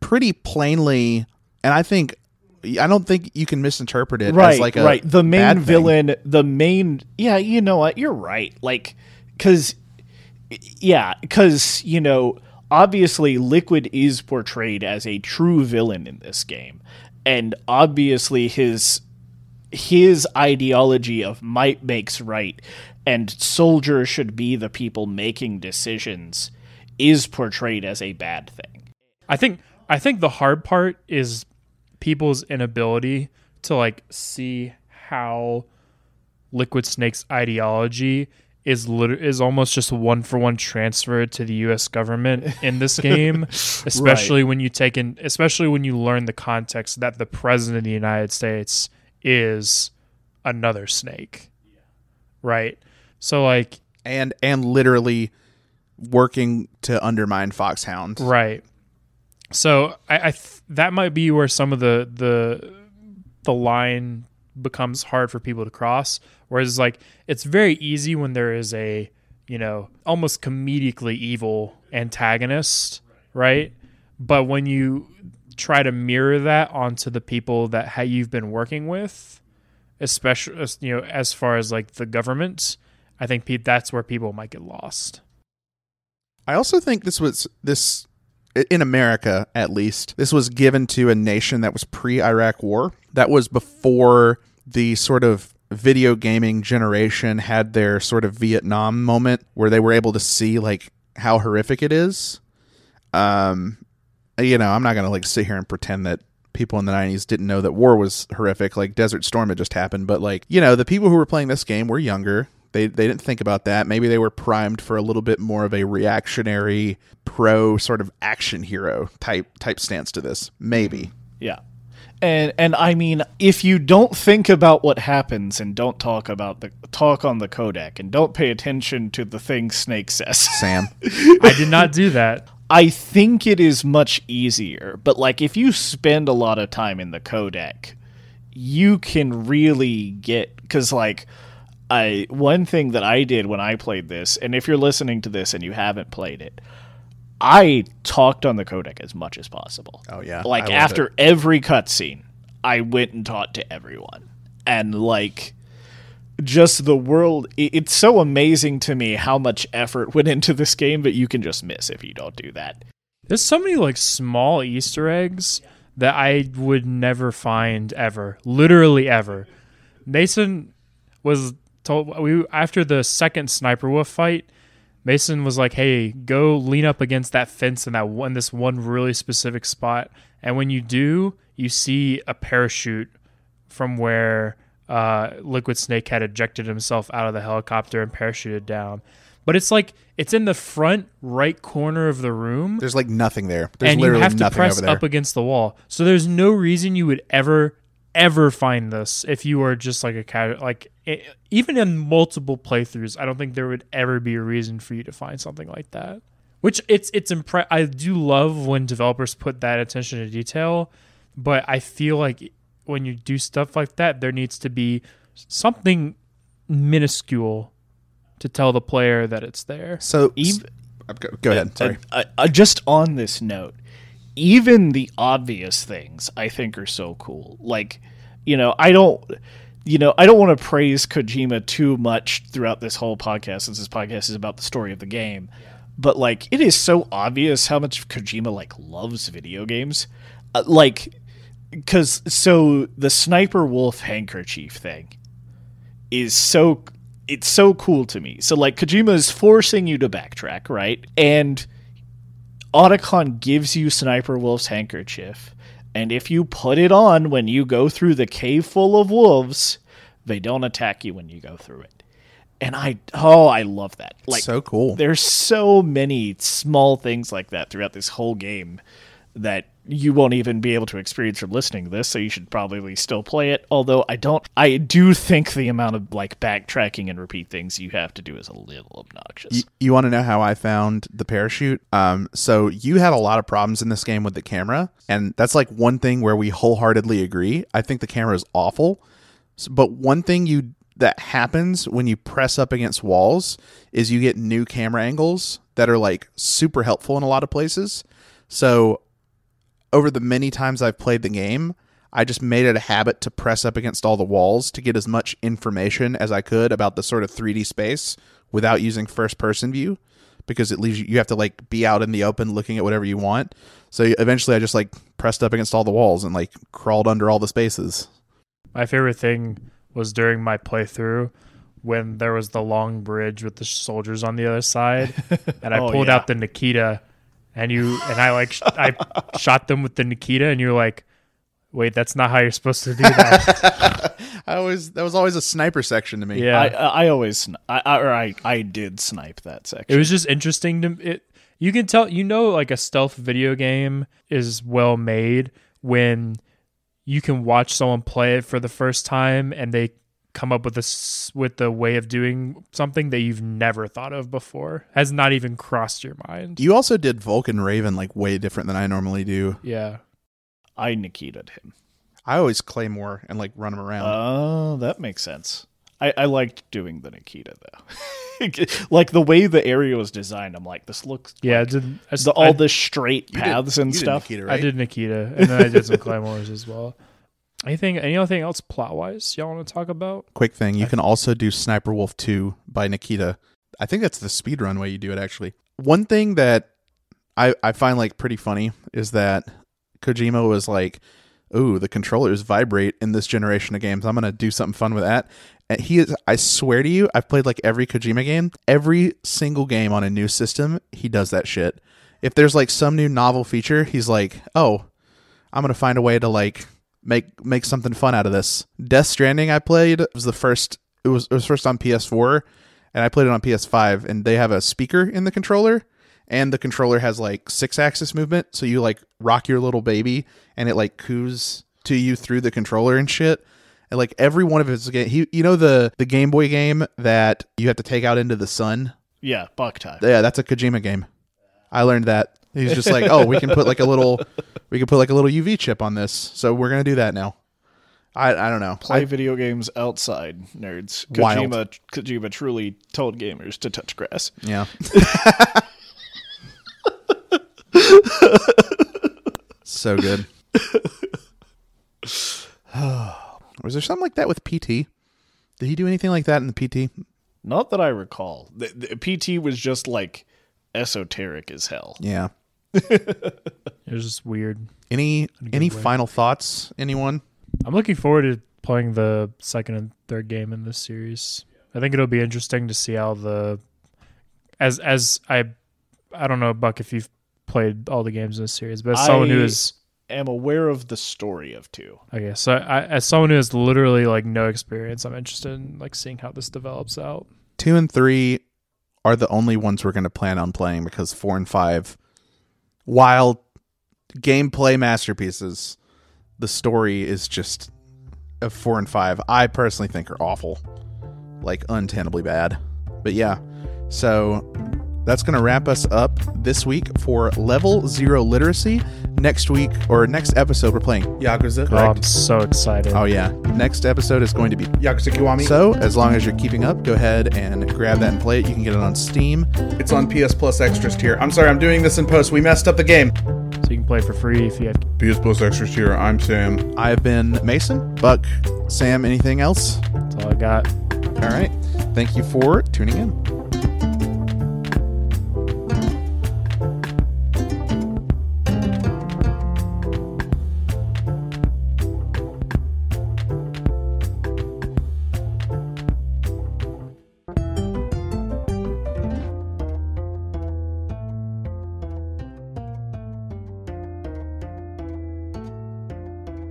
pretty plainly, and I think I don't think you can misinterpret it right, as like a right. The main bad thing. villain, the main, yeah, you know what? You're right. Like, because, yeah, because you know, obviously, Liquid is portrayed as a true villain in this game, and obviously his his ideology of might makes right, and soldiers should be the people making decisions, is portrayed as a bad thing. I think I think the hard part is people's inability to like see how Liquid Snake's ideology is lit- is almost just one for one transferred to the U.S. government in this *laughs* game, especially when you take in, especially when you learn the context that the president of the United States is another snake, right? So like and and literally working to undermine Foxhound. Right. So I, I th- that might be where some of the the the line becomes hard for people to cross. Whereas like it's very easy when there is a you know almost comedically evil antagonist, right? But when you try to mirror that onto the people that ha- you've been working with, especially you know as far as like the government, I think pe- that's where people might get lost. I also think this was this in America at least. This was given to a nation that was pre-Iraq War. That was before the sort of video gaming generation had their sort of Vietnam moment where they were able to see like how horrific it is. Um you know, I'm not to like sit here and pretend that people in the 90s didn't know that war was horrific like Desert Storm had just happened, but like, you know, the people who were playing this game were younger. They they didn't think about that. Maybe they were primed for a little bit more of a reactionary pro sort of action hero type type stance to this. Maybe. Yeah. And and I mean, if you don't think about what happens and don't talk about the talk on the codec and don't pay attention to the thing Snake says, Sam. I did not do that. I think it is much easier. But like if you spend a lot of time in the codec, you can really get because like I one thing that I did when I played this, and if you're listening to this and you haven't played it, I talked on the codec as much as possible. Oh, yeah. Like after it. every cutscene, I went and talked to everyone. And like just the world it's so amazing to me how much effort went into this game that you can just miss if you don't do that. There's so many like small Easter eggs that I would never find ever, literally ever. Mason was told we after the second sniper wolf fight. Mason was like, "Hey, go lean up against that fence in that one this one really specific spot, and when you do, you see a parachute from where uh, Liquid Snake had ejected himself out of the helicopter and parachuted down. But it's like it's in the front right corner of the room, There's like nothing there. There's and you literally have to nothing press up against the wall. So there's no reason you would ever ever find this if you were just like a casual like e- even in multiple playthroughs i don't think there would ever be a reason for you to find something like that which it's it's impre- i do love when developers put that attention to detail but i feel like when you do stuff like that there needs to be something minuscule to tell the player that it's there so Ev- uh, go, go ahead. Sorry. Uh, uh, just on this note, even the obvious things I think are so cool. Like, you know, I don't you know, I don't want to praise Kojima too much throughout this whole podcast since this podcast is about the story of the game. But like it is so obvious how much Kojima like loves video games. Uh, like cuz so the sniper wolf handkerchief thing is so it's so cool to me. So like Kojima is forcing you to backtrack, right? And Otacon gives you Sniper Wolf's handkerchief, and if you put it on when you go through the cave full of wolves, they don't attack you when you go through it. And I oh, I love that. Like so cool. there's so many small things like that throughout this whole game that you won't even be able to experience from listening to this so you should probably still play it although i don't i do think the amount of like backtracking and repeat things you have to do is a little obnoxious You, you want to know how I found the parachute? Um, so you had a lot of problems in this game with the camera, and that's like one thing where we wholeheartedly agree. I think the camera is awful, S- but one thing you that happens when you press up against walls is you get new camera angles that are like super helpful in a lot of places. So over the many times I've played the game, I just made it a habit to press up against all the walls to get as much information as I could about the sort of 3D space without using first person view because it leaves you, you have to like be out in the open looking at whatever you want. So eventually I just like pressed up against all the walls and like crawled under all the spaces. My favorite thing was during my playthrough when there was the long bridge with the soldiers on the other side, *laughs* and I Oh, pulled yeah. out the Nikita, and you and I like sh- I *laughs* shot them with the Nikita, and you're like, "Wait, that's not how you're supposed to do that." *laughs* I always that was always a sniper section to me. yeah, I, I I always sni- I, I or I I did snipe that section. it was just interesting to it. You can tell, you know, like a stealth video game is well made when you can watch someone play it for the first time and they come up with a with the way of doing something that you've never thought of before has not even crossed your mind You also did Vulcan Raven like way different than I normally do. yeah I Nikita'd him. I always claymore and like run him around. Oh, that makes sense. I, I liked doing the Nikita though. *laughs* like the way the area was designed, I'm like, this looks yeah I like, did, I, the, I, all the straight You did- paths and stuff. Nikita, I did nikita and then i did some *laughs* claymores as well anything anything else plot wise y'all want to talk about Quick thing, you can also do Sniper Wolf 2 by Nikita. I think that's the speedrun way you do it actually. One thing that I I find like pretty funny is that Kojima was like, "Ooh, the controllers vibrate in this generation of games. I'm going to do something fun with that." And he is I swear to you, I've played like every Kojima game. Every single game on a new system, he does that shit. If there's like some new novel feature, he's like, "Oh, I'm gonna find a way to like make make something fun out of this. Death Stranding I played was the first it was it was first on PS4 and I played it on PS5 and they have a speaker in the controller and the controller has like six axis movement so you like rock your little baby and it like coos to you through the controller and shit. And like every one of his game he you know the the Game Boy game that you have to take out into the sun? Yeah, buck. Yeah, that's a Kojima game. I learned that. He's just like, oh, we can put like a little, *laughs* we can put like a little UV chip on this, so we're gonna do that now. I I don't know. Play I, video games outside, nerds. Wild. Kojima, Kojima truly told gamers to touch grass. yeah. *laughs* so good. *sighs* Was there something like that with PT? Did he do anything like that in the PT? Not that I recall. The, the PT was just like esoteric as hell. Yeah. *laughs* it was just weird Any any way. final thoughts? Anyone? I'm looking forward to playing the second and third game in this series. I think it'll be interesting to see how the as as I I don't know Buck if you've played all the games in this series, but as someone who is Am aware of the story of two. okay, so I, as someone who has literally like no experience, I'm interested in like seeing how this develops out. two and three are the only ones we're going to plan on playing because four and five, while gameplay masterpieces, the story is just a four and five. I personally think are awful, like untenably bad. But yeah, so that's going to wrap us up this week for level zero literacy. Next week or next episode, we're playing Yakuza. Oh, I'm so excited. Oh yeah, next episode is going to be Yakuza Kiwami. so, as long as you're keeping up, go ahead and grab that and play it. You can get it on Steam. it's on PS Plus Extras tier. I'm sorry, I'm doing this in post. We messed up the game. So you can play for free if you have PS Plus Extras tier. I'm Sam. I've been Mason, Buck, Sam, anything else? that's all I got. All right. Thank you for tuning in.